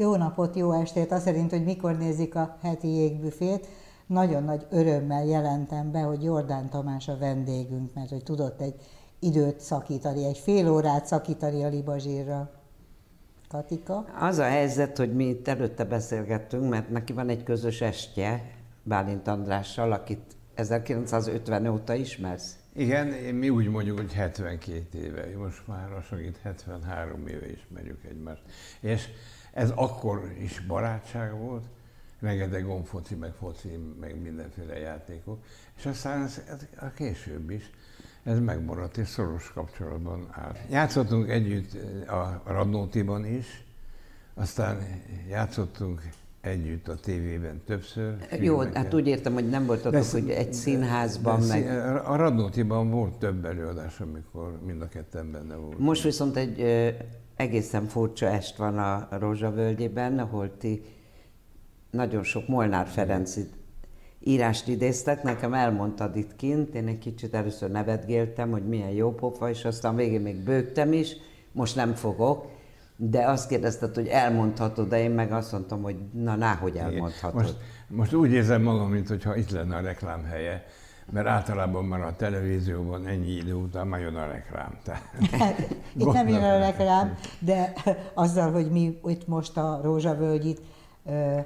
Jó napot, jó estét! Azt szerint, hogy mikor nézik a heti jégbüfét, nagyon nagy örömmel jelentem be, hogy Jordán Tamás a vendégünk, mert hogy tudott egy időt szakítani, egy fél órát szakítani a libazsírra. Katika? Az a helyzet, hogy mi itt előtte beszélgettünk, mert neki van egy közös estje Bálint Andrással, akit 1950 óta ismersz. Igen, mi úgy mondjuk, hogy 72 éve, most már lassan itt 73 éve ismerjük egymást. És ez akkor is barátság volt, rengeteg gomfoci, meg foci, meg mindenféle játékok, és aztán ez, ez a később is ez megmaradt, és szoros kapcsolatban állt. Játszottunk együtt a Radnótiban is, aztán játszottunk együtt a tévében többször. Jó, hát úgy értem, hogy nem voltatok, de, hogy egy színházban de, meg... A Radnótiban volt több előadás, amikor mind a ketten benne volt. Most viszont egy ö, egészen furcsa est van a Rózsavölgyében, ahol ti nagyon sok Molnár Ferenc írást idéztek, nekem elmondtad itt kint, én egy kicsit először nevetgéltem, hogy milyen jó pofa, és aztán végén még bőgtem is, most nem fogok, de azt kérdezted, hogy elmondhatod, de én meg azt mondtam, hogy na, náhogy elmondhatod. Most, most úgy érzem magam, mintha itt lenne a reklám helye, mert általában már a televízióban ennyi idő után már jön a reklám. Tehát, itt nem jön a reklám, de azzal, hogy mi itt most a Rózsavölgyit ö,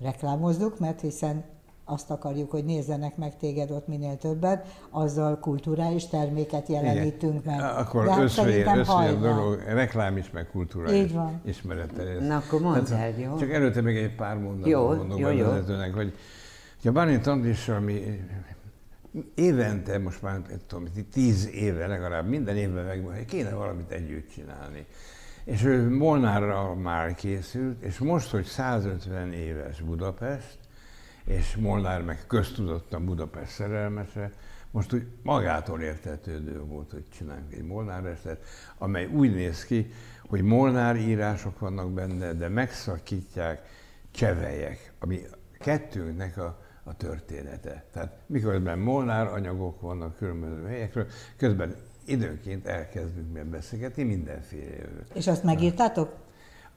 reklámozzuk, mert hiszen azt akarjuk, hogy nézzenek meg téged ott minél többen, azzal kulturális terméket jelenítünk meg. Akkor De összeér, összeér dolog, reklám is, meg kulturális Így van. ismeretterjesztés. Na akkor mondd el, jó? Csak előtte még egy pár mondatot jó, mondok jó, jó. Vezetőnek, hogy a Bálint Andrissal mi évente, most már tudom, tíz éve legalább, minden évben megmondja, hogy kéne valamit együtt csinálni. És ő Molnárra már készült, és most, hogy 150 éves Budapest, és Molnár meg köztudottan Budapest szerelmese, most úgy magától értetődő volt, hogy csináljunk egy Molnár estet, amely úgy néz ki, hogy Molnár írások vannak benne, de megszakítják csevelyek, ami kettőnknek a, a története. Tehát miközben Molnár anyagok vannak különböző helyekről, közben időnként elkezdünk beszélgetni mindenféle. És azt megírtátok?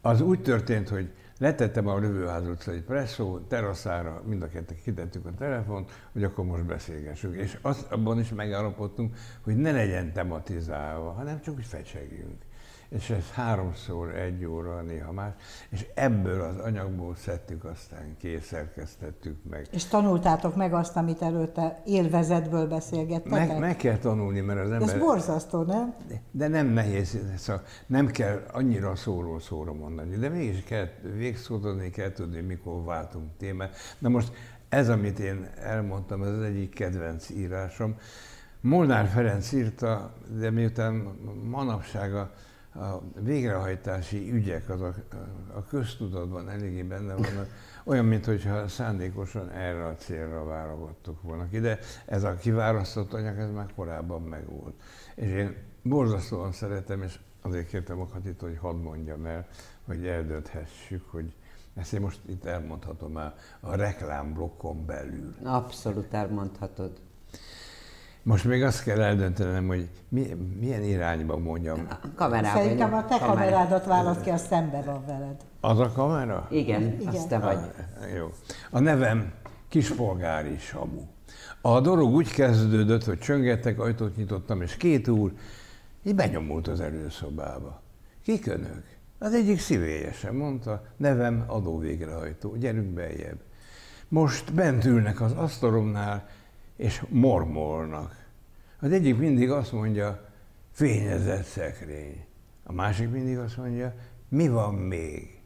Az úgy történt, hogy Letettem a Rövőház utcai presszó teraszára, mind a kettő kitettük a telefont, hogy akkor most beszélgessünk. És azt, abban is megállapodtunk, hogy ne legyen tematizálva, hanem csak úgy fecsegjünk és ez háromszor egy óra, néha más, és ebből az anyagból szedtük, aztán készerkeztettük meg. És tanultátok meg azt, amit előtte élvezetből beszélgettetek? Meg, meg kell tanulni, mert az ember... Ez borzasztó, nem? De, nem nehéz, szóval nem kell annyira szóról szóra mondani, de mégis kell végszódani, kell tudni, mikor váltunk témát. Na most ez, amit én elmondtam, ez az egyik kedvenc írásom. Molnár Ferenc írta, de miután manapság a a végrehajtási ügyek az a, a köztudatban eléggé benne vannak, olyan, mintha szándékosan erre a célra válogattuk volna ki, de ez a kiválasztott anyag, ez már korábban megvolt. És én borzasztóan szeretem, és azért kértem a Katit, hogy hadd mondjam el, hogy eldönthessük, hogy ezt én most itt elmondhatom már a reklámblokkon belül. Abszolút elmondhatod. Most még azt kell eldöntenem, hogy mi, milyen irányba mondjam. A kamerában. Szerintem a te kamerádat választ ki, a szembe van veled. Az a kamera? Igen, Igen. azt te vagy. A, jó. A nevem Kispolgári Samu. A dolog úgy kezdődött, hogy csöngettek, ajtót nyitottam, és két úr így benyomult az előszobába. Kik önök? Az egyik szívélyesen mondta, nevem adóvégrehajtó, gyerünk beljebb. Most bent ülnek az asztalomnál, és mormolnak. Az egyik mindig azt mondja, fényezett szekrény. A másik mindig azt mondja, mi van még?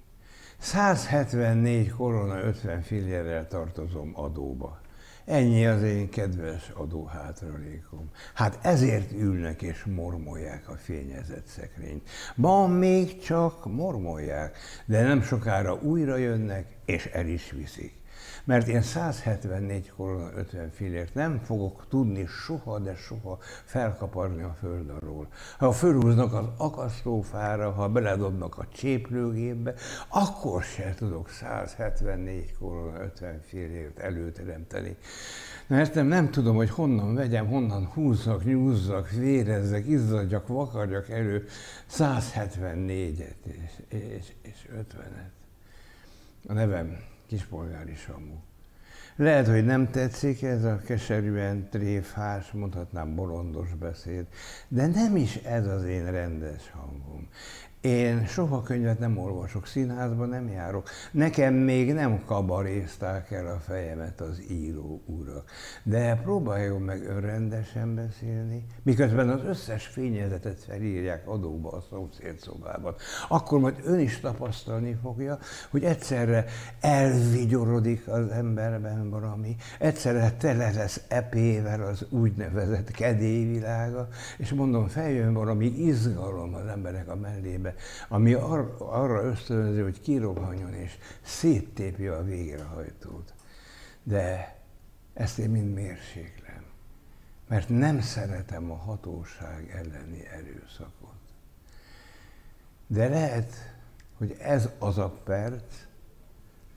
174 korona 50 fillérrel tartozom adóba. Ennyi az én kedves adóhátralékom. Hát ezért ülnek és mormolják a fényezett szekrényt. Ma még csak mormolják, de nem sokára újra jönnek és el is viszik mert én 174 korona 50 fillért nem fogok tudni soha, de soha felkaparni a föld alól. Ha fölhúznak az akasztófára, ha beledobnak a cséplőgépbe, akkor se tudok 174 korona 50 fillért előteremteni. Mert nem, nem tudom, hogy honnan vegyem, honnan húzzak, nyúzzak, vérezzek, izzadjak, vakarjak elő 174-et és, és, és 50-et. A nevem Kispolgári Samu. Lehet, hogy nem tetszik ez a keserűen tréfás, mondhatnám bolondos beszéd, de nem is ez az én rendes hangom. Én soha könyvet nem olvasok, színházba nem járok. Nekem még nem kabarézták el a fejemet az író urak. De próbáljon meg önrendesen beszélni, miközben az összes fényezetet felírják adóba a szomszéd szobában. Akkor majd ön is tapasztalni fogja, hogy egyszerre elvigyorodik az emberben valami, egyszerre tele lesz epével az úgynevezett kedélyvilága, és mondom, feljön valami izgalom az emberek a mellébe, ami ar- arra ösztönzi, hogy kirobhanjon és széttépje a végrehajtót. De ezt én mind mérséklem, mert nem szeretem a hatóság elleni erőszakot. De lehet, hogy ez az a perc,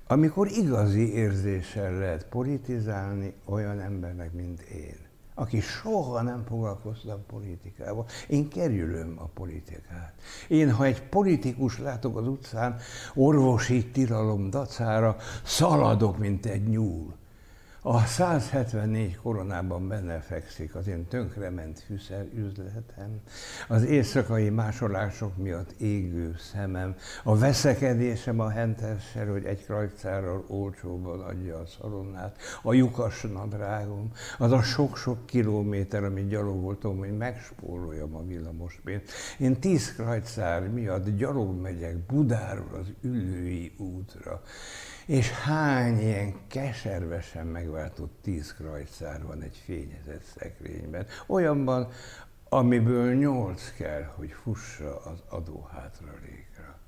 amikor igazi érzéssel lehet politizálni olyan embernek, mint én aki soha nem foglalkoztam politikával. Én kerülöm a politikát. Én, ha egy politikus látok az utcán, orvosi tilalom dacára szaladok, mint egy nyúl. A 174 koronában benne fekszik az én tönkrement üzletem, az éjszakai másolások miatt égő szemem, a veszekedésem a hentessel, hogy egy krajcárral olcsóban adja a szalonnát, a lyukas nadrágom, az a sok-sok kilométer, amit gyalogoltam, hogy megspóroljam a villamosbért. Én tíz krajcár miatt gyalog megyek Budáról az ülői útra, és hány ilyen keservesen megváltott tíz krajcár van egy fényezett szekrényben. Olyanban, amiből nyolc kell, hogy fussa az adóhátralékra.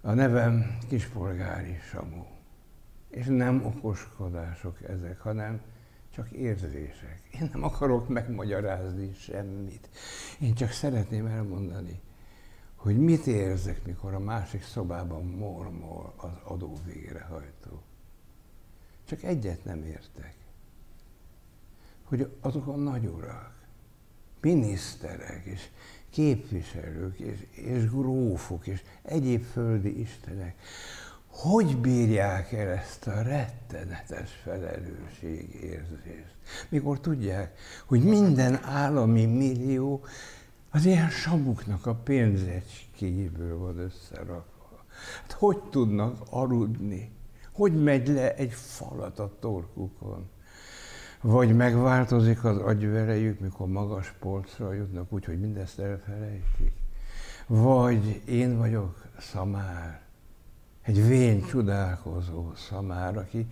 A nevem Kispolgári Samu. És nem okoskodások ezek, hanem csak érzések. Én nem akarok megmagyarázni semmit. Én csak szeretném elmondani, hogy mit érzek, mikor a másik szobában mormol az adó végrehajtó. Csak egyet nem értek, hogy azok a nagy urak, miniszterek és képviselők és, és grófok és egyéb földi istenek, hogy bírják el ezt a rettenetes felelősségérzést, mikor tudják, hogy minden állami millió az ilyen sabuknak a pénzecskéjéből van összerakva. Hát hogy tudnak aludni? Hogy megy le egy falat a torkukon? Vagy megváltozik az agyverejük, mikor magas polcra jutnak, úgyhogy mindezt elfelejtik. Vagy én vagyok szamár, egy vén csodálkozó szamár, aki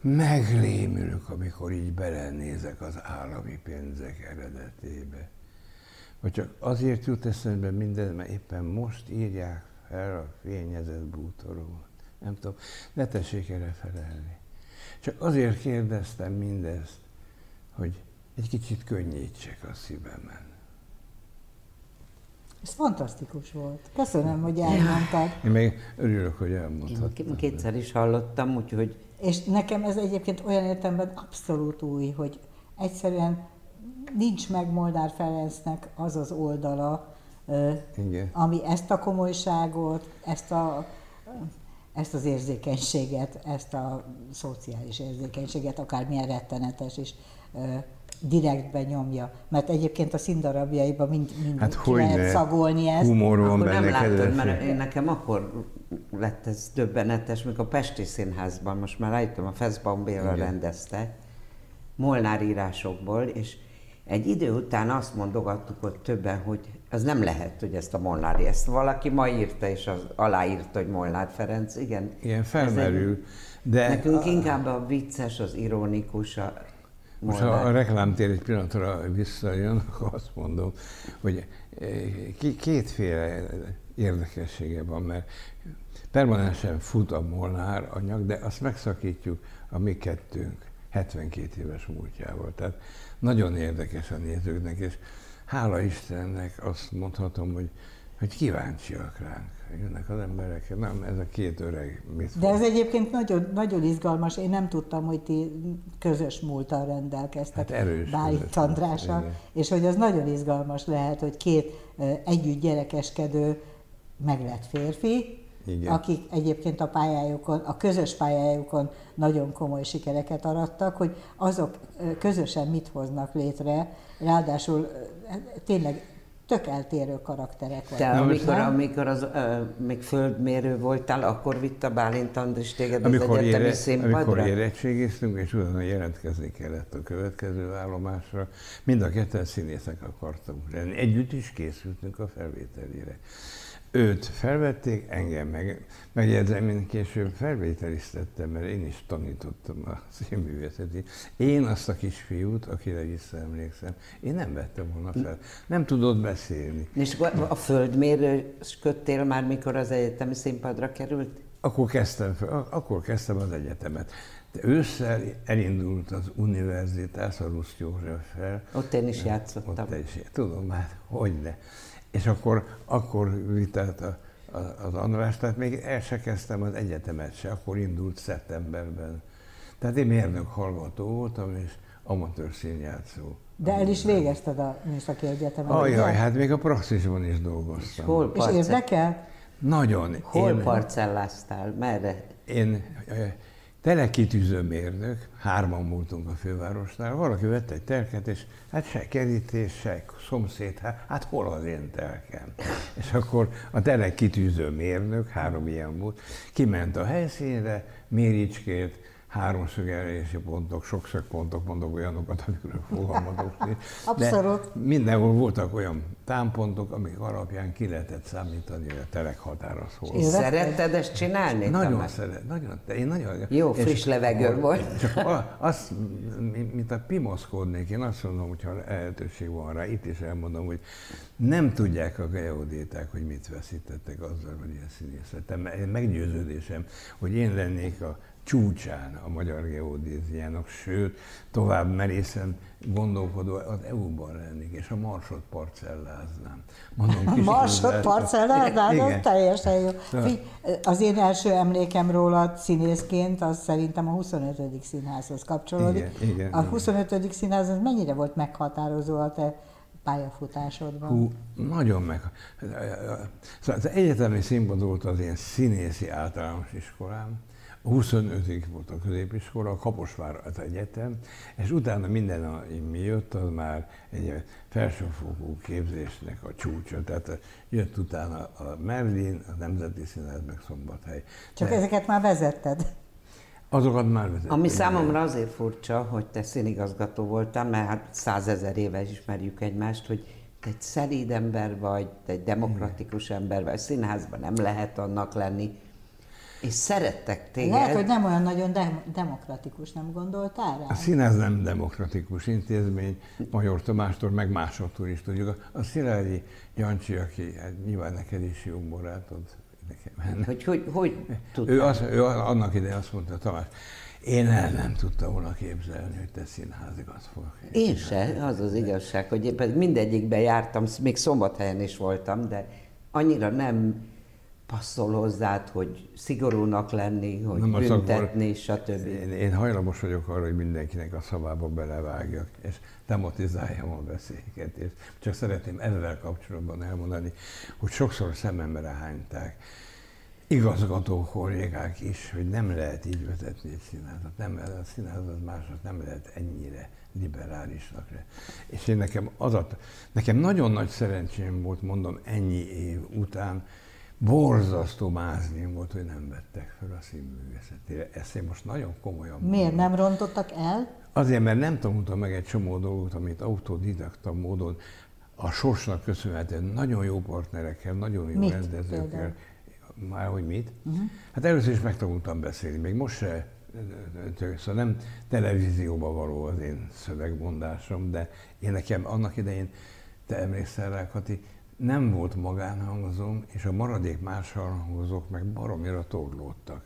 meglémülök, amikor így belenézek az állami pénzek eredetébe. Vagy csak azért jut eszembe minden, mert éppen most írják fel a fényezett bútoromat. Nem tudom, ne tessék erre felelni. Csak azért kérdeztem mindezt, hogy egy kicsit könnyítsek a szívemen. Ez fantasztikus volt. Köszönöm, hogy elmondtad. Én még örülök, hogy elmondhattam. Én kétszer is hallottam, úgyhogy... És nekem ez egyébként olyan értelemben abszolút új, hogy egyszerűen nincs meg Molnár Ferencnek az az oldala, Igen. ami ezt a komolyságot, ezt a ezt az érzékenységet, ezt a szociális érzékenységet, akármilyen rettenetes is, direktben nyomja. Mert egyébként a színdarabjaiban mind, mind hát ki lehet ne. szagolni ezt. Humor van akkor benne, nem látod, mert én nekem akkor lett ez döbbenetes, mikor a Pesti Színházban, most már rájöttem, a Feszbaum Béla rendezte, Molnár írásokból, és egy idő után azt mondogattuk ott többen, hogy az nem lehet, hogy ezt a Molnári, ezt valaki ma írta, és az aláírta, hogy Molnár Ferenc, igen. Igen, felmerül. De nekünk a... inkább a vicces, az ironikus, a most ha a reklámtér egy pillanatra visszajön, akkor azt mondom, hogy eh, kétféle érdekessége van, mert permanensen fut a Molnár anyag, de azt megszakítjuk a mi kettőnk 72 éves múltjával. Tehát nagyon érdekes a nézőknek, és hála Istennek azt mondhatom, hogy, hogy kíváncsiak ránk. Jönnek az emberek, nem, ez a két öreg mit De ez egyébként nagyon, nagyon izgalmas. Én nem tudtam, hogy ti közös múltal rendelkeztek hát Bálint Andrással, és hogy az nagyon izgalmas lehet, hogy két együtt gyerekeskedő meg lett férfi, Igen. akik egyébként a pályájukon, a közös pályájukon nagyon komoly sikereket arattak, hogy azok közösen mit hoznak létre, ráadásul tényleg tök eltérő karakterek vannak. Te amikor, amikor az, uh, még földmérő voltál, akkor vitt a Bálint Andris téged amikor az egyetemi ére, színpadra? Amikor érettségiztünk, és utána jelentkezni kellett a következő állomásra, mind a ketten színészek akartunk lenni. Együtt is készültünk a felvételére. Őt felvették, engem meg, megjegyzem, én később felvételiztettem, mert én is tanítottam a színművészeti. Én azt a kisfiút, akire visszaemlékszem, én nem vettem volna fel. Nem tudott beszélni. És a földmérősködtél már, mikor az egyetemi színpadra került? Akkor kezdtem, fel, akkor kezdtem az egyetemet. De ősszel elindult az univerzitás, a Rusz Józseffel. Ott én is játszottam. Ott is, tudom már, hogy ne. És akkor, akkor vitelt a, a, az András, tehát még el se kezdtem az egyetemet se, akkor indult szeptemberben. Tehát én mérnök hallgató voltam, és amatőr színjátszó. De el is végezted a Műszaki Egyetemet. Ajaj, hát még a praxisban is dolgoztam. És, hol és érdekel? Nagyon. Hol én, parcelláztál? Merre? Én telekitűző mérnök, hárman voltunk a fővárosnál, valaki vette egy telket, és hát se kerítés, se szomszéd, hát, hát hol az én telkem? És akkor a telekitűző mérnök, három ilyen volt, kiment a helyszínre, méricskét, háromszögelési pontok, sokszög pontok, mondok olyanokat, amikről fogalmazok. Abszolút. De mindenhol voltak olyan támpontok, amik alapján ki lehetett számítani, hogy a telek határa szól. És szeretted ezt csinálni? Nagyon szeret, nagyon, én nagyon... Jó, friss levegő volt. Csak azt, mint a pimoszkodnék, én azt mondom, hogyha lehetőség van rá, itt is elmondom, hogy nem tudják a geodéták, hogy mit veszítettek azzal, hogy ilyen színészetem. Meggyőződésem, hogy én lennék a csúcsán a magyar geodéziának, sőt, tovább merészen gondolkodó az EU-ban lennék, és a marsot parcelláznám. Mondom, a marsot parcelláznám? Az teljesen jó. Szóval... Az én első emlékem róla színészként, az szerintem a 25. színházhoz kapcsolódik. Igen, igen, a 25. igen. színház az mennyire volt meghatározó a te pályafutásodban? Hú, nagyon meg. Szóval az egyetemi színpad volt az én színészi általános iskolám, a 25 volt a középiskola, a Kaposvár az egyetem, és utána minden, ami jött, az már egy felsőfokú képzésnek a csúcsa. Tehát jött utána a Merlin, a Nemzeti Színház, meg Szombathely. Csak De ezeket már vezetted? Azokat már vezettem. Ami számomra azért furcsa, hogy te színigazgató voltál, mert hát százezer éve ismerjük egymást, hogy te egy szelíd ember vagy, te egy demokratikus ember vagy, színházban nem lehet annak lenni, és szerettek téged. Lehet, hogy nem olyan nagyon de- demokratikus, nem gondoltál rá? A színház nem demokratikus intézmény, Major Tamástól, meg másoktól is tudjuk. A Szilárdi Jancsi, aki hát nyilván neked is jó barátod, nekem. Hogy hogy, hogy ő, az, ő annak idején azt mondta, Tamás, én el nem tudtam volna képzelni, hogy te színházigaz fogok. Én se, az az igazság, hogy én mindegyikben jártam, még szombathelyen is voltam, de annyira nem passzol hozzád, hogy szigorúnak lenni, hogy Nem, büntetni, stb. Én, én hajlamos vagyok arra, hogy mindenkinek a szavába belevágjak, és tematizáljam a beszélgetést. Csak szeretném ezzel kapcsolatban elmondani, hogy sokszor szememre hányták igazgató kollégák is, hogy nem lehet így vezetni egy színházat. Nem, a színházat másnak nem lehet ennyire liberálisnak. És én nekem az a, nekem nagyon nagy szerencsém volt, mondom, ennyi év után, borzasztó mázném volt, hogy nem vettek fel a színművészetére. Ezt én most nagyon komolyan Miért mondom. nem rontottak el? Azért, mert nem tanultam meg egy csomó dolgot, amit autodidakta módon a sorsnak köszönhetően nagyon jó partnerekkel, nagyon jó mit rendezőkkel. Például? Már hogy mit? Uh-huh. Hát először is megtanultam beszélni, még most se, szóval nem televízióba való az én szövegmondásom, de én nekem annak idején, te emlékszel rá, Kati, nem volt magánhangzóm, és a maradék más hangozók meg baromira torlódtak.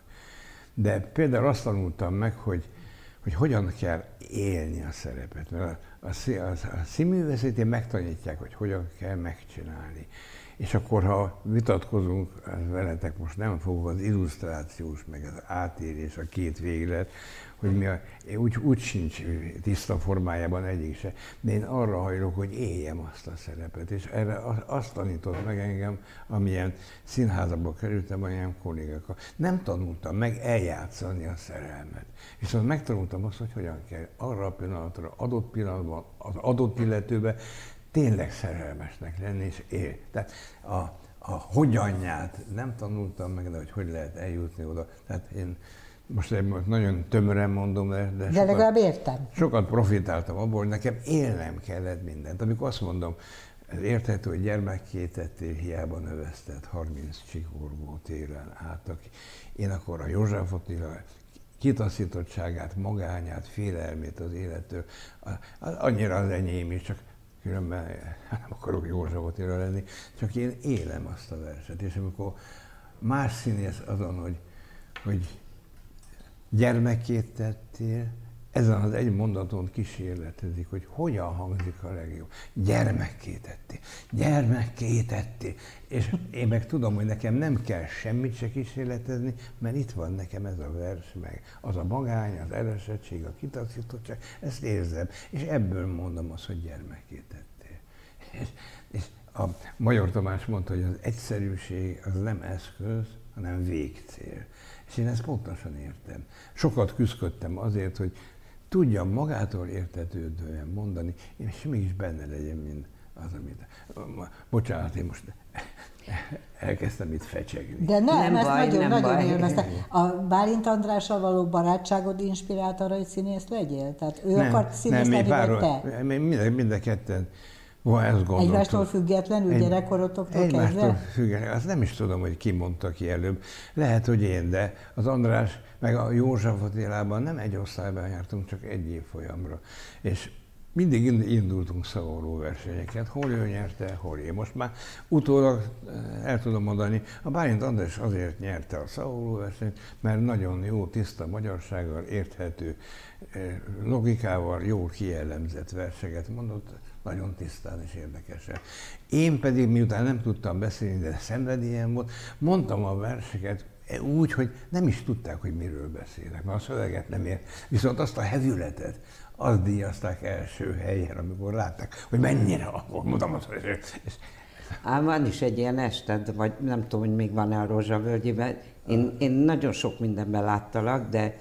De például azt tanultam meg, hogy, hogy hogyan kell élni a szerepet. Mert a, a, a, a színművészetén megtanítják, hogy hogyan kell megcsinálni. És akkor, ha vitatkozunk, veletek most nem fogok az illusztrációs, meg az átérés, a két véglet, hogy mi a, úgy, úgy sincs tiszta formájában egyik se, de én arra hajlok, hogy éljem azt a szerepet, és erre azt tanított meg engem, amilyen színházakba kerültem, olyan kollégákkal. Nem tanultam meg eljátszani a szerelmet. Viszont megtanultam azt, hogy hogyan kell arra a pillanatra, adott pillanatban, az adott illetőbe tényleg szerelmesnek lenni, és él. Tehát a, a hogyanját nem tanultam meg, de hogy hogy lehet eljutni oda. Tehát én most nagyon tömören mondom, de, de, de sokat, legalább értem. Sokat profitáltam abból, hogy nekem élnem kellett mindent. Amikor azt mondom, ez érthető, hogy gyermekkétettél, hiába növesztett 30 csikorgó télen át. Én akkor a József Attila kitaszítottságát, magányát, félelmét az élettől, annyira az enyém is, csak különben nem akarok József Attila lenni, csak én élem azt a verset. És amikor más színész azon, hogy, hogy gyermekét tettél, ezen az egy mondaton kísérletezik, hogy hogyan hangzik a legjobb. Gyermekké tettél, gyermekké tettél. És én meg tudom, hogy nekem nem kell semmit se kísérletezni, mert itt van nekem ez a vers, meg az a magány, az elesettség, a kitaszítottság, ezt érzem. És ebből mondom azt, hogy gyermekké tettél. És, és a Major Tamás mondta, hogy az egyszerűség az nem eszköz, hanem végcél. És én ezt pontosan értem. Sokat küzdöttem azért, hogy tudjam magától értetődően mondani, és mégis benne legyen, mint az, amit... Bocsánat, én most elkezdtem itt fecsegni. De nem, nem ezt baj, nagyon, nem nagyon élvezte. A Bálint Andrással való barátságod inspirált arra, hogy színész legyél? Tehát ő nem, akart színész lenni, vagy te? Mind, mind a ketten Va, ezt Egymástól függetlenül, egy, gyerekkorotoktól Egymástól kezdve? függetlenül. Azt nem is tudom, hogy ki mondta ki előbb. Lehet, hogy én, de az András meg a József Attilában nem egy osztályban jártunk, csak egy év folyamra. És mindig indultunk szavazó versenyeket, hol ő nyerte, hol én. Most már utólag eh, el tudom mondani, a Bálint András azért nyerte a szavazó versenyt, mert nagyon jó, tiszta magyarsággal, érthető eh, logikával, jól kijellemzett verseket mondott, nagyon tisztán és érdekesen. Én pedig, miután nem tudtam beszélni, de szenvedélyen volt, mondtam a verseket úgy, hogy nem is tudták, hogy miről beszélek, mert a szöveget nem ért. Viszont azt a hevületet, azt díjazták első helyen, amikor látták, hogy mennyire akkor mondom azt, hogy Ám van is egy ilyen ested, vagy nem tudom, hogy még van-e a Rózsavölgyében. Én, én nagyon sok mindenben láttalak, de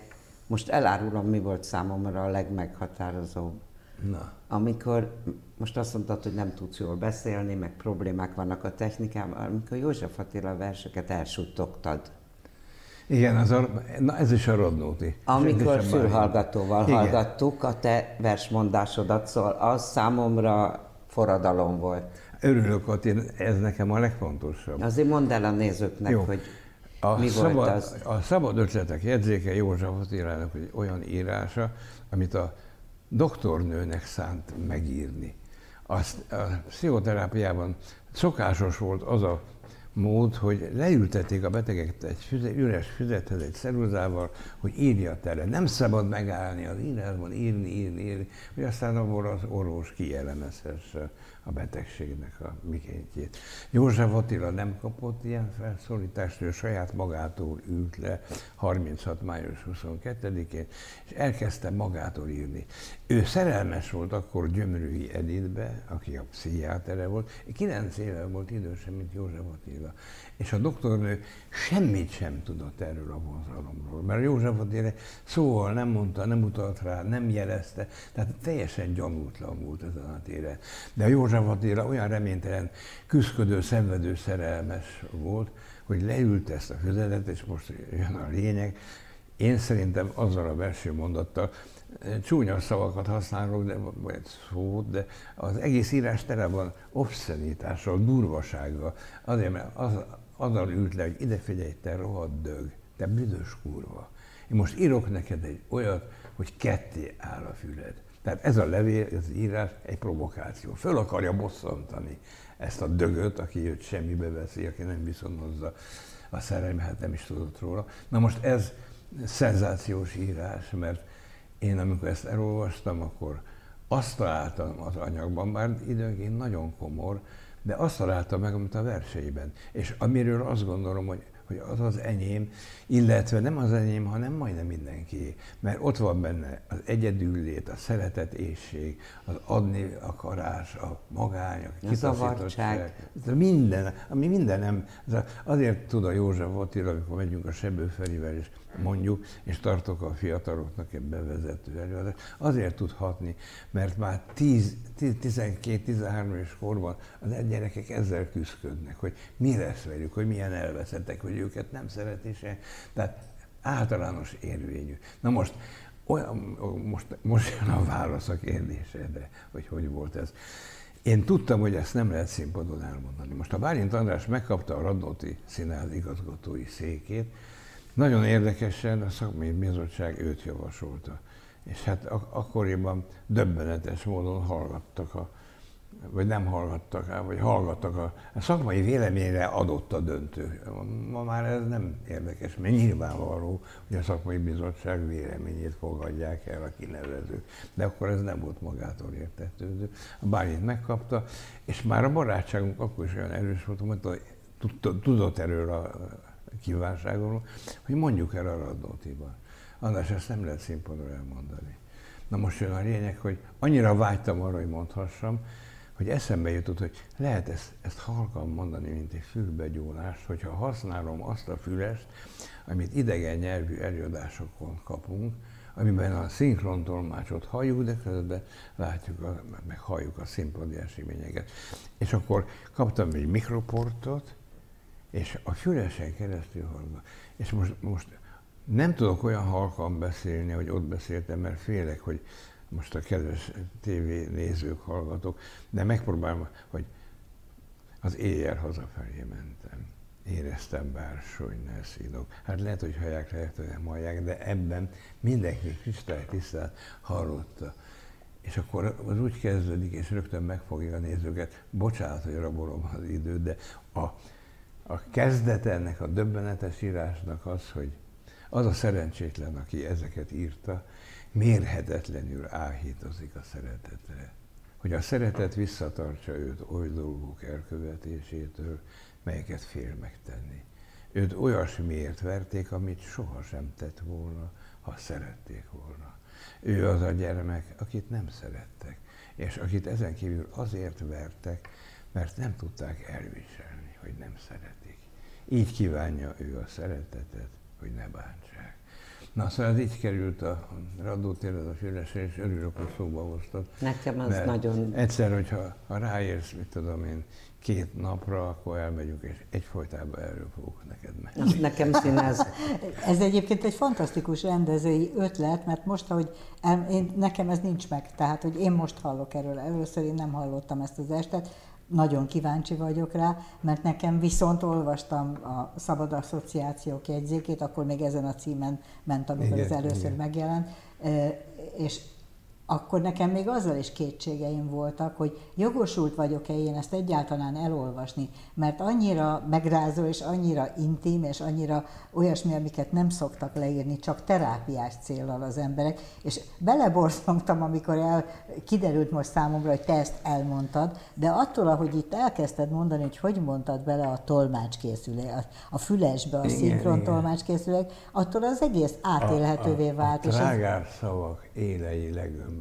most elárulom, mi volt számomra a legmeghatározóbb. Na. Amikor most azt mondtad, hogy nem tudsz jól beszélni, meg problémák vannak a technikával, amikor József Attila verseket elsuttogtad. Igen, az a, na ez is a Rodnóti. Amikor fülhallgatóval Igen. hallgattuk a te versmondásodat, szóval az számomra forradalom volt. Örülök, hogy ez nekem a legfontosabb. Azért mondd el a nézőknek, Jó. hogy a mi szabad, volt az. A szabad ötletek jegyzéke József Attilának hogy olyan írása, amit a doktornőnek szánt megírni. Azt a pszichoterápiában szokásos volt az a mód, hogy leültették a betegeket egy füze, üres füzethez egy szeruzával, hogy írja tele. Nem szabad megállni az írásban, írni, írni, írni, hogy aztán abból az orvos kielemezhesse a betegségnek a mikéntjét. József Attila nem kapott ilyen felszólítást, ő saját magától ült le 36. május 22-én, és elkezdte magától írni. Ő szerelmes volt akkor Gyömrői Editbe, aki a pszichiátere volt, kilenc éve volt idősebb, mint József Attila. És a doktornő semmit sem tudott erről a vonzalomról, mert József Attila szóval nem mondta, nem utalt rá, nem jelezte, tehát teljesen gyanútlan volt ezen a téren. De a József Attila olyan reménytelen, küzdködő, szenvedő szerelmes volt, hogy leült ezt a füzetet, és most jön a lényeg, én szerintem azzal a verső mondattal, csúnya szavakat használok, de, vagy szót, de az egész írás tele van obszenitással, durvasággal. Azért, mert az, azzal ült le, hogy ide figyelj, te rohadt dög, te büdös kurva. Én most írok neked egy olyat, hogy ketté áll a füled. Tehát ez a levél, ez az írás egy provokáció. Föl akarja bosszantani ezt a dögöt, aki őt semmibe veszi, aki nem viszonozza a szerelmet, hát nem is tudott róla. Na most ez szenzációs írás, mert én amikor ezt elolvastam, akkor azt találtam az anyagban, bár időnként nagyon komor, de azt találta meg, amit a verseiben. És amiről azt gondolom, hogy hogy az az enyém, illetve nem az enyém, hanem majdnem mindenki. Mert ott van benne az egyedüllét, a szeretetészség, az adni akarás, a magány, a kitaszítottság, minden, ami mindenem, azért tud a József Attila, amikor megyünk a Sebőferivel, és mondjuk, és tartok a fiataloknak egy bevezető előadást, azért tud hatni, mert már 12-13 éves korban az gyerekek ezzel küzdködnek, hogy mi lesz velük, hogy milyen elveszettek, hogy őket nem szereti se. Tehát általános érvényű. Na most, olyan, most, most jön a válasz a kérdésedre, hogy hogy volt ez. Én tudtam, hogy ezt nem lehet színpadon elmondani. Most a Bálint András megkapta a Radnóti Színház igazgatói székét, nagyon érdekesen a szakmai bizottság őt javasolta. És hát ak- akkoriban döbbenetes módon hallgattak a, vagy nem hallgattak vagy hallgattak a, a szakmai véleményre adott a döntő. Ma már ez nem érdekes, mert nyilvánvaló, hogy a szakmai bizottság véleményét fogadják el a kinevezők. De akkor ez nem volt magától értetődő. A Bálint megkapta, és már a barátságunk akkor is olyan erős volt, hogy tudott erről a kívánságomról, hogy mondjuk el a Radnótiban. András, ezt nem lehet színpadon elmondani. Na most jön a lényeg, hogy annyira vágytam arra, hogy mondhassam, hogy eszembe jutott, hogy lehet ezt, ezt halkan mondani, mint egy fülbegyólást, hogyha használom azt a fülest, amit idegen nyelvű előadásokon kapunk, amiben a szinkrontolmácsot halljuk, de közben látjuk, a, meg halljuk a színpadi eseményeket. És akkor kaptam egy mikroportot, és a fülesen keresztül hallgat. És most, most nem tudok olyan halkan beszélni, hogy ott beszéltem, mert félek, hogy most a kedves tévé nézők, hallgatok, de megpróbálom, hogy az éjjel hazafelé mentem. Éreztem bársony, színok. Hát lehet, hogy hallják, lehet, hogy nem hallják, de ebben mindenki tisztelt hallotta. És akkor az úgy kezdődik, és rögtön megfogja a nézőket. Bocsánat, hogy rabolom az időt, de a a kezdet ennek a döbbenetes írásnak az, hogy az a szerencsétlen, aki ezeket írta, mérhetetlenül áhítozik a szeretetre. Hogy a szeretet visszatartsa őt oly dolgok elkövetésétől, melyeket fél megtenni. Őt olyasmiért verték, amit sohasem tett volna, ha szerették volna. Ő az a gyermek, akit nem szerettek, és akit ezen kívül azért vertek, mert nem tudták elviselni hogy nem szeretik. Így kívánja ő a szeretetet, hogy ne bántsák. Na, szóval ez így került a radótérhez a fülesre, és örülök, hogy szóba hoztad. Nekem az nagyon... Egyszer, hogyha ha ráérsz, mit tudom én, két napra, akkor elmegyünk, és egyfolytában erről fogok neked meg. Az nekem színez. ez egyébként egy fantasztikus rendezői ötlet, mert most, hogy el, én, nekem ez nincs meg, tehát, hogy én most hallok erről. Először én nem hallottam ezt az estet, nagyon kíváncsi vagyok rá, mert nekem viszont olvastam a Szabad Asszociációk jegyzékét, akkor még ezen a címen ment, amikor igen, az először igen. megjelent, és akkor nekem még azzal is kétségeim voltak, hogy jogosult vagyok-e én ezt egyáltalán elolvasni, mert annyira megrázó, és annyira intim, és annyira olyasmi, amiket nem szoktak leírni, csak terápiás célral az emberek, és beleborzongtam, amikor el, kiderült most számomra, hogy te ezt elmondtad, de attól, ahogy itt elkezdted mondani, hogy hogy mondtad bele a tolmácskészülék, a, a fülesbe a szinkron tolmácskészülék, attól az egész átélhetővé vált. A, a, a trágár szavak élei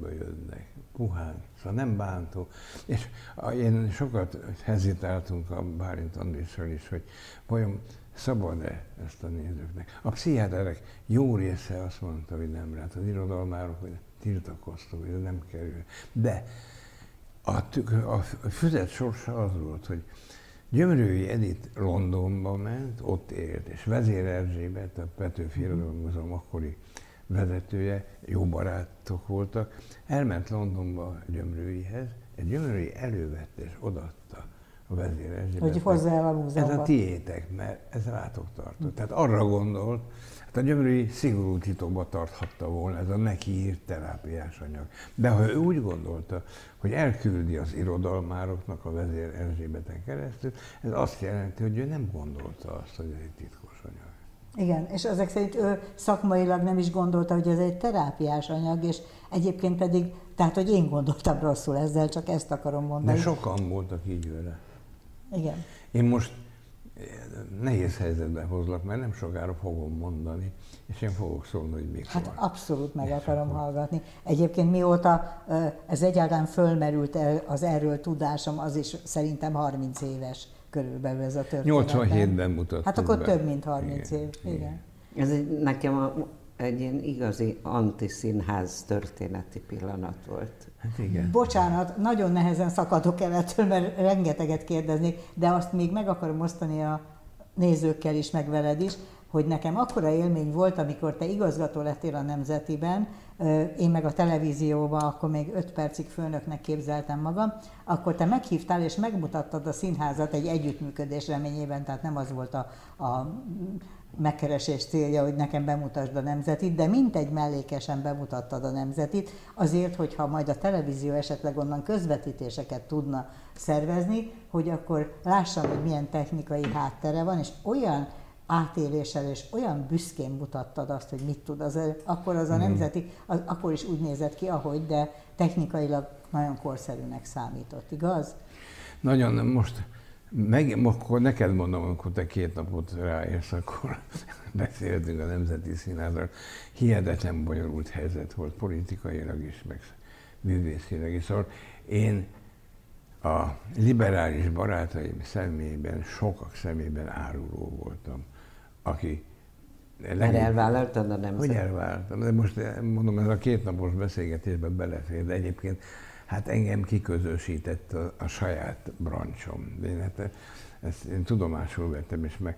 legömbölyödnek, puhán, szóval nem bántó. És én sokat hezitáltunk a Bálint Andréssal is, hogy vajon szabad-e ezt a nézőknek. A pszichiáterek jó része azt mondta, hogy nem lehet, az irodalmárok, hogy tiltakoztak, hogy ez nem kerül. De a, tük, a füzet sorsa az volt, hogy Gyömrői Edith Londonba ment, ott élt, és Vezér Erzsébet, a Petőfi Irodalom Múzeum akkori vezetője, jó barátok voltak, elment Londonba Gyömrőihez, egy Gyömrői elővette és odaadta a vezér Hogy hozzá a múzeumba. Ez a tiétek, mert ez rátok tartott. Tehát arra gondolt, hát a Gyömrői szigorú titokba tarthatta volna ez a neki írt terápiás anyag. De ha ő úgy gondolta, hogy elküldi az irodalmároknak a vezér Erzsébeten keresztül, ez azt jelenti, hogy ő nem gondolta azt, hogy ez egy titkos. Igen, és ezek szerint ő szakmailag nem is gondolta, hogy ez egy terápiás anyag, és egyébként pedig, tehát, hogy én gondoltam rosszul ezzel, csak ezt akarom mondani. De sokan voltak így vele. Igen. Én most nehéz helyzetbe hozlak, mert nem sokára fogom mondani, és én fogok szólni, hogy mikor. Hát abszolút meg akarom hallgatni. Egyébként mióta ez egyáltalán fölmerült az erről tudásom, az is szerintem 30 éves körülbelül ez a történet. 87-ben mutattuk Hát akkor be. több, mint 30 igen, év. Igen. igen. Ez egy, nekem a, egy ilyen igazi antiszínház történeti pillanat volt. Hát igen. Bocsánat, nagyon nehezen szakadok el ettől, mert rengeteget kérdeznék, de azt még meg akarom osztani a nézőkkel is, meg veled is, hogy nekem akkora élmény volt, amikor te igazgató lettél a Nemzetiben, én meg a televízióban, akkor még öt percig főnöknek képzeltem magam, akkor te meghívtál és megmutattad a színházat egy együttműködés reményében, tehát nem az volt a, a megkeresés célja, hogy nekem bemutasd a nemzetit, de mintegy mellékesen bemutattad a nemzetit, azért, hogyha majd a televízió esetleg onnan közvetítéseket tudna szervezni, hogy akkor lássam, hogy milyen technikai háttere van, és olyan átéléssel és olyan büszkén mutattad azt, hogy mit tud. Az, akkor az a nemzeti, az, akkor is úgy nézett ki, ahogy, de technikailag nagyon korszerűnek számított, igaz? Nagyon, most meg, akkor neked mondom, amikor te két napot ráérsz, akkor beszéltünk a Nemzeti Színházról. Hihetetlen bonyolult helyzet volt politikailag is, meg művészileg is. Szóval én a liberális barátaim személyében, sokak szemében áruló voltam, aki Mert elvállaltad a nemzet? Hogy elvállaltam? De most mondom, ez a kétnapos beszélgetésben belefér, de egyébként hát engem kiközösített a, a saját brancsom. Én, hát ezt én tudomásul vettem, és meg,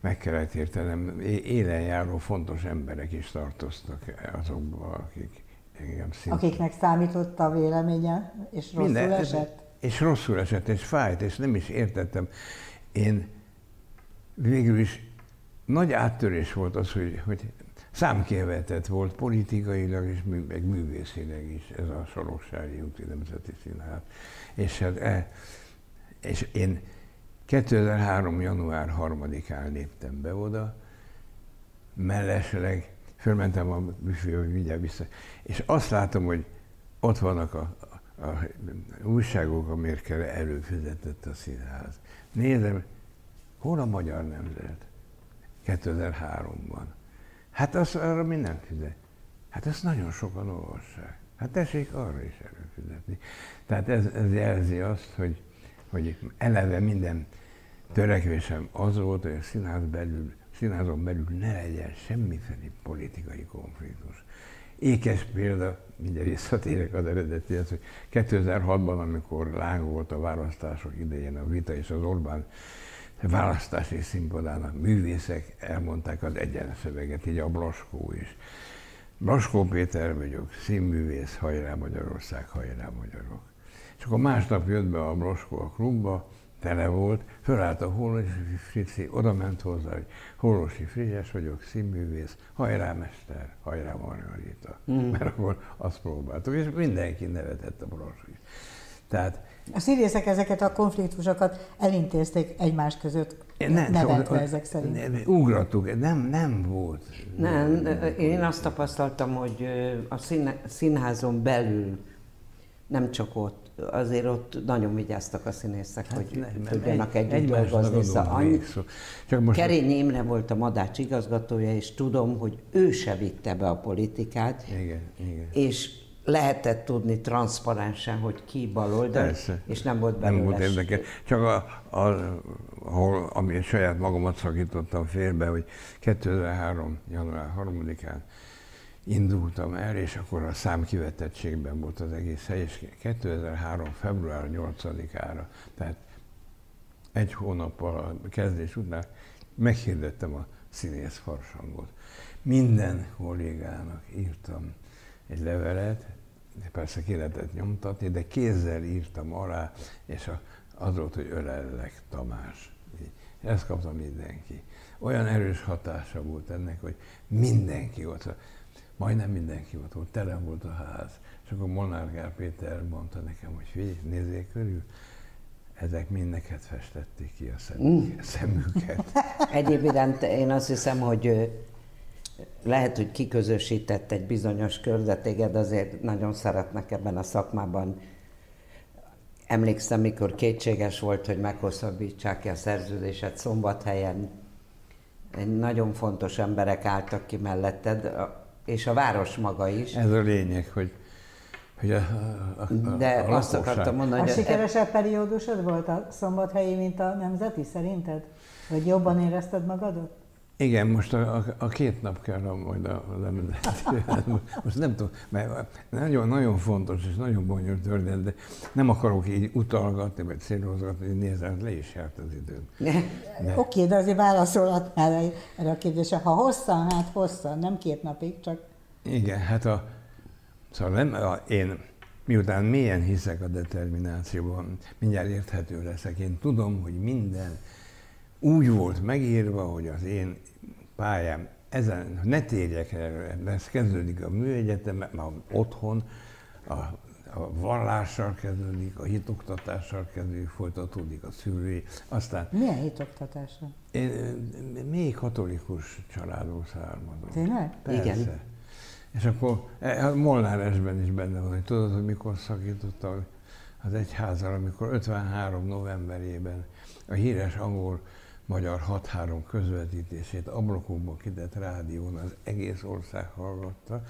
meg kellett értenem. Élen járó fontos emberek is tartoztak azokba, akik engem szintén. Akiknek számított a véleménye, és rosszul Minden, esett? És rosszul esett, és fájt, és nem is értettem. Én végül is nagy áttörés volt az, hogy, hogy számkivetett volt politikailag és mű, meg művészileg is ez a Soroksári úti Nemzeti Színház. És, hát, e, és én 2003. január 3-án léptem be oda, mellesleg fölmentem a büfébe, hogy mindjárt vissza, és azt látom, hogy ott vannak a, a, a újságok, amelyekkel előfizetett a színház. Nézem, hol a magyar nemzet? 2003-ban. Hát azt arra mi nem fizet. Hát ezt nagyon sokan olvassák. Hát tessék arra is előfizetni. Tehát ez, ez jelzi azt, hogy, hogy eleve minden törekvésem az volt, hogy a színház belül, színházon belül ne legyen semmiféle politikai konfliktus. Ékes példa, mindjárt visszatérek az eredetihez, hogy 2006-ban, amikor láng a választások idején a vita és az Orbán választási színpadának művészek elmondták az egyenszöveget, így a Blaskó is. Blaskó Péter vagyok, színművész, hajrá Magyarország, hajrá magyarok. És akkor másnap jött be a Blaskó a klubba, tele volt, fölállt a Holosi Frici, oda ment hozzá, hogy Holosi Frigyes vagyok, színművész, hajrá mester, hajrá Margarita. Mm. Mert akkor azt próbáltuk, és mindenki nevetett a Blaskó Tehát a színészek ezeket a konfliktusokat elintézték egymás között, nem, nevetve szóval, ezek szerint. Nem, ugrattuk, nem, nem volt. Nem, én azt tapasztaltam, hogy a színházon belül, nem csak ott, azért ott nagyon vigyáztak a színészek, hát hogy nem, tudjanak egy, együtt dolgozni. Szóval Csak most Kerényi Imre volt a Madács igazgatója, és tudom, hogy ő se vitte be a politikát, igen, igen. és lehetett tudni transzparensen, hogy ki baloldal, és nem volt belőle Nem volt érdekes. Csak a, a, ahol, ami saját magamat szakítottam félbe, hogy 2003. január 3-án indultam el, és akkor a számkivetettségben volt az egész hely, és 2003. február 8-ára, tehát egy hónappal a kezdés után meghirdettem a színész farsangot. Minden kollégának írtam egy levelet, persze ki lehetett nyomtatni, de kézzel írtam alá, és az volt, hogy ölellek Tamás. Ezt kapta mindenki. Olyan erős hatása volt ennek, hogy mindenki ott, majdnem mindenki ott volt, tele volt a ház. És akkor Molnár Gál Péter mondta nekem, hogy figyelj, nézzél körül, ezek mind neked festették ki a szemüket. Mm. szemüket. Egyéb iránt én azt hiszem, hogy lehet, hogy kiközösített egy bizonyos kör, de téged azért nagyon szeretnek ebben a szakmában emlékszem, mikor kétséges volt, hogy meghosszabbítsák ki a szerződéset szombathelyen, nagyon fontos emberek álltak ki melletted, és a város maga is. Ez a lényeg, hogy, hogy a, a, a, De a azt akartam mondani, hogy... A sikeresebb periódusod volt a szombathelyi, mint a nemzeti, szerinted? Vagy jobban érezted magadot? Igen, most a, a, a két nap kell majd a, a Most nem tudom, mert nagyon, nagyon fontos és nagyon bonyolult történet, de nem akarok így utalgatni, vagy célozgatni, hogy nézzel, le is járt az idő. Oké, okay, de azért válaszolhatnál erre a kérdésre. Ha hosszan, hát hosszan, nem két napig, csak... Igen, hát a, szóval nem, a, én miután mélyen hiszek a determinációban, mindjárt érthető leszek, én tudom, hogy minden úgy volt megírva, hogy az én pályám ezen, ne térjek erre, ez kezdődik a műegyetem, már otthon, a, a vallással kezdődik, a hitoktatással kezdődik, folytatódik a szülői, aztán... Milyen hitoktatással? Én mély katolikus családból származom. Tényleg? Persze. Igen. És akkor e, Molnár esben is benne van, hogy tudod, hogy mikor szakította az egyházal, amikor 53 novemberében a híres angol magyar 6-3 közvetítését ablakokból kitett rádión az egész ország hallgatta,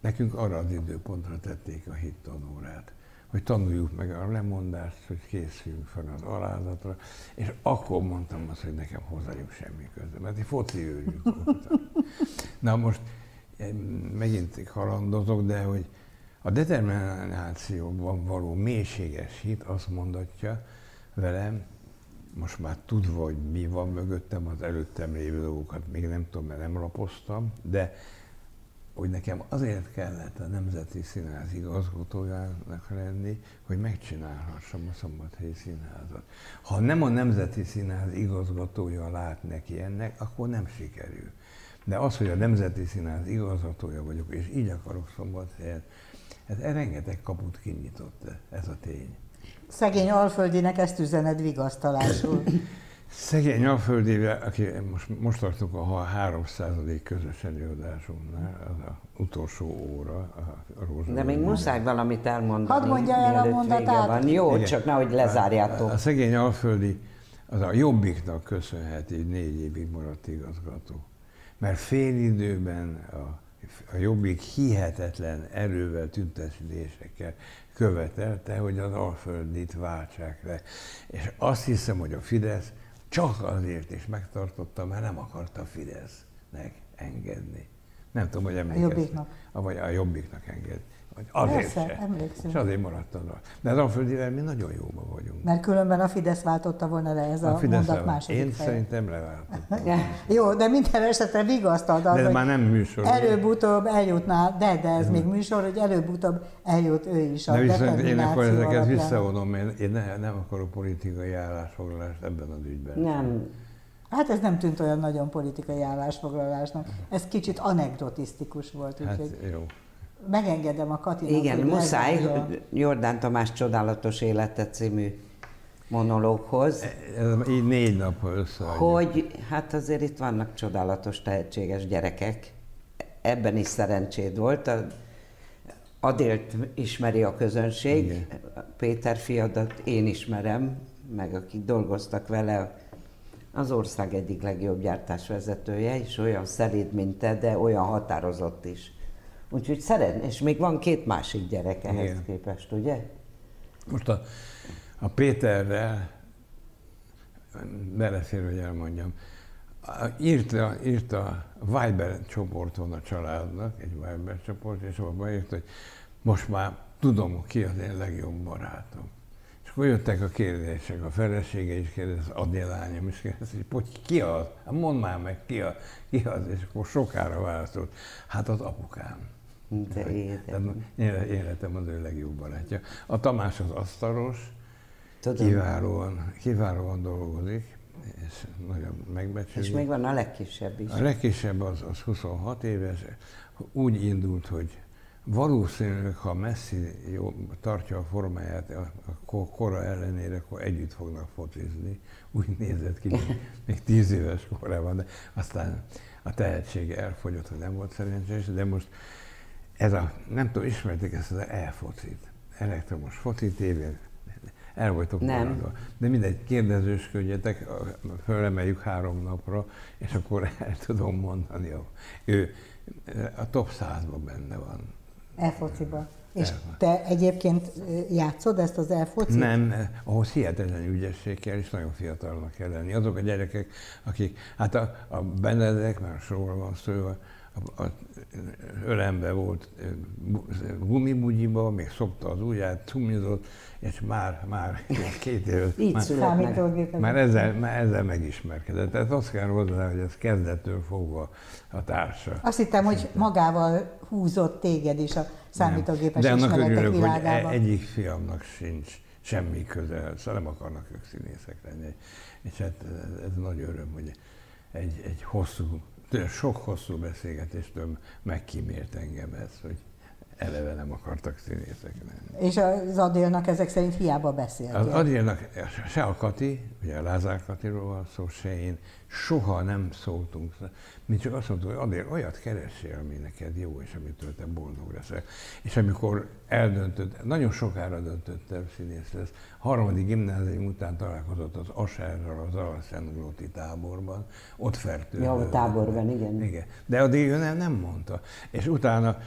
nekünk arra az időpontra tették a hittanórát, hogy tanuljuk meg a lemondást, hogy készüljünk fel az alázatra, és akkor mondtam azt, hogy nekem hozzájuk semmi köze, mert egy foci őrjük. Na most megint kalandozok, de hogy a determinációban való mélységes hit azt mondatja velem, most már tudva, hogy mi van mögöttem, az előttem lévő dolgokat még nem tudom, mert nem lapoztam, de hogy nekem azért kellett a Nemzeti Színház igazgatójának lenni, hogy megcsinálhassam a Szombathelyi Színházat. Ha nem a Nemzeti Színház igazgatója lát neki ennek, akkor nem sikerül. De az, hogy a Nemzeti Színház igazgatója vagyok, és így akarok Szombathelyen, ez rengeteg kaput kinyitott ez a tény. Szegény Alföldinek ezt üzened vigasztalásul. Szegény Alföldivel, aki most, most tartunk a 300. közös előadásunknál, az a utolsó óra a Rózsa. De még muszáj valamit elmondani. Hadd mondja el a mondatát. Van. Jó, Igen. csak nehogy lezárjátok. A, a szegény Alföldi az a Jobbiknak köszönheti, hogy négy évig maradt igazgató. Mert fél időben a, a Jobbik hihetetlen erővel, tüntetésekkel követelte, hogy az Alföldit váltsák le. És azt hiszem, hogy a Fidesz csak azért is megtartotta, mert nem akarta a Fidesznek engedni. Nem tudom, hogy emlékeztek. A Jobbiknak. Vagy a Jobbiknak engedni. Vagy azért Persze, se. emlékszem. És azért maradt az. De az Alföldivel mi nagyon jóban vagyunk. Mert különben a Fidesz váltotta volna le ez a, a Fidesz mondat második Én fel. szerintem leváltott. Jó, de minden esetre vigasztald az, De ez már nem műsor. Előbb-utóbb eljutnál, de, de ez, ez még műsor, hogy előbb-utóbb eljut ő is a De viszont én akkor ezeket visszavonom, én, én ne, nem akarok politikai állásfoglalást ebben az ügyben. Nem. Hát ez nem tűnt olyan nagyon politikai állásfoglalásnak. Ez kicsit anekdotisztikus volt. Hát jó megengedem a Katinak, Igen, hogy muszáj, a... Jordán Tamás Csodálatos élete című monológhoz. Ez így négy nap össze. Hogy hát azért itt vannak csodálatos, tehetséges gyerekek. Ebben is szerencséd volt. A Adélt ismeri a közönség, Igen. Péter fiadat én ismerem, meg akik dolgoztak vele, az ország egyik legjobb gyártásvezetője, és olyan szerid, mint te, de olyan határozott is. Úgyhogy szeret, és még van két másik gyerek ehhez Igen. képest, ugye? Most a, a Péterrel, belefér, hogy elmondjam, írta, írta Viber csoporton a családnak, egy Viber csoport, és abban írta, hogy most már tudom, ki az én legjobb barátom. És akkor jöttek a kérdések, a felesége is kérdez, Adél lányom is kérdez, hogy ki az? Hát mondd már meg, ki az, ki az? És akkor sokára válaszolt, hát az apukám. De életem. életem az ő legjobb barátja. A Tamás az asztalos, Tudom. kiválóan, kiválóan dolgozik, és nagyon megbecsüli. És még van a legkisebb is. A legkisebb az, az 26 éves, úgy indult, hogy valószínűleg, ha Messi jó, tartja a formáját a kora ellenére, akkor együtt fognak focizni. Úgy nézett ki, még tíz éves korában, de aztán a tehetsége elfogyott, hogy nem volt szerencsés, de most ez a, nem tudom, ismerték ezt az e-focit, elektromos foci tévén, El vagytok Nem. maradva. De mindegy, kérdezősködjetek, fölemeljük három napra, és akkor el tudom mondani. Ő a top 100-ban benne van. E-fociba. És te egyébként játszod ezt az e-focit? Nem, ahhoz hihetetlen ügyesség kell, és nagyon fiatalnak kell lenni. Azok a gyerekek, akik, hát a, a Benedek, már sorról van szó, a, a, a ölembe volt gumibugyiba, még szopta az ujját, cumizott, és már, már két év, Így már, már, ezzel, már ezzel megismerkedett. Tehát azt kell hozzá, hogy ez kezdettől fogva a társa. Azt hittem, hogy magával húzott téged is a számítógépes De annak örülök, hogy e- egyik fiamnak sincs semmi köze, szóval nem akarnak ők színészek lenni. És hát ez, ez nagy öröm, hogy egy, egy hosszú, sok hosszú beszélgetéstől megkímért engem ez, hogy eleve nem akartak színészek lenni. És az Adélnak ezek szerint hiába beszélt. Az Adélnak, se a Kati, ugye a Lázár Katiról van szó, se én, soha nem szóltunk. Mi csak azt mondtuk, hogy Adél, olyat keressél, ami neked jó, és amitől te boldog leszel. És amikor eldöntött, nagyon sokára döntött el színész lesz, harmadik gimnázium után találkozott az Aserral, az Alszenglóti táborban, ott fertőzött. Ja, a táborban, igen. igen. De Adél ő nem, nem mondta. És utána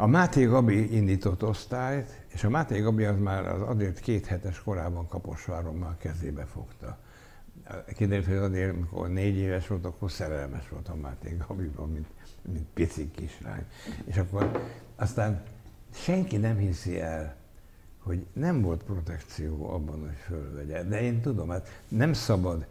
a Máté Gabi indított osztályt, és a Máté Gabi az már az azért két hetes korában Kaposváron már kezébe fogta. Kiderült, hogy azért, amikor négy éves volt, akkor szerelmes volt a Máté Gabiban, mint, mint pici kislány. És akkor aztán senki nem hiszi el, hogy nem volt protekció abban, hogy fölvegye. De én tudom, hát nem szabad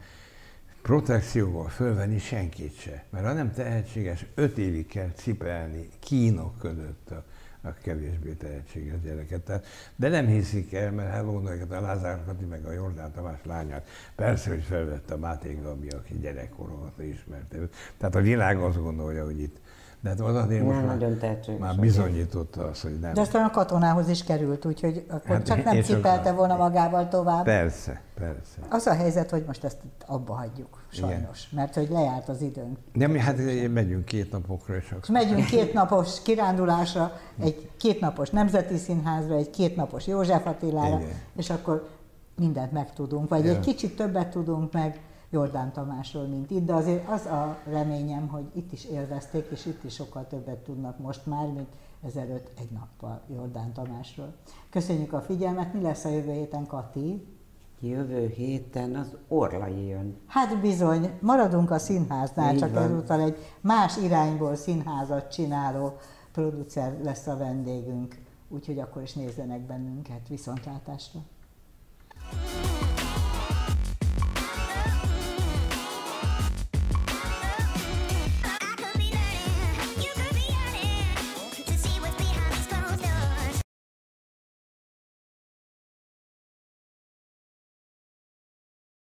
protekcióval fölvenni senkit se. Mert ha nem tehetséges, öt évig kell cipelni kínok között a, a kevésbé tehetséges gyereket. Tehát, de nem hiszik el, mert hát gondolják a Lázár Kati meg a Jordán Tamás lányát. Persze, hogy felvette a Máté Gabi, aki gyerekkoron óta ismerte. Tehát a világ azt gondolja, hogy itt de hát az azért most Nem már, már bizonyította azt, hogy nem. De aztán a katonához is került, úgyhogy akkor Hát csak nem cipelte volna magával tovább. Persze, persze. Az a helyzet, hogy most ezt abba hagyjuk, sajnos, mert hogy lejárt az időnk. De mi hát megyünk két napokra, és akkor... Megyünk kétnapos kirándulásra, egy kétnapos Nemzeti Színházra, egy kétnapos József Attilára, Igen. és akkor mindent megtudunk, vagy Ja. egy kicsit többet tudunk meg Jordán Tamásról, mint itt, de azért az a reményem, hogy itt is élvezték, és itt is sokkal többet tudnak most már, mint ezelőtt egy nappal Jordán Tamásról. Köszönjük a figyelmet, mi lesz a jövő héten, Kati? Jövő héten az Orlai jön. Hát bizony, maradunk a színháznál, Így csak van. ezúttal egy más irányból színházat csináló producer lesz a vendégünk, úgyhogy akkor is nézzenek bennünket viszontlátásra.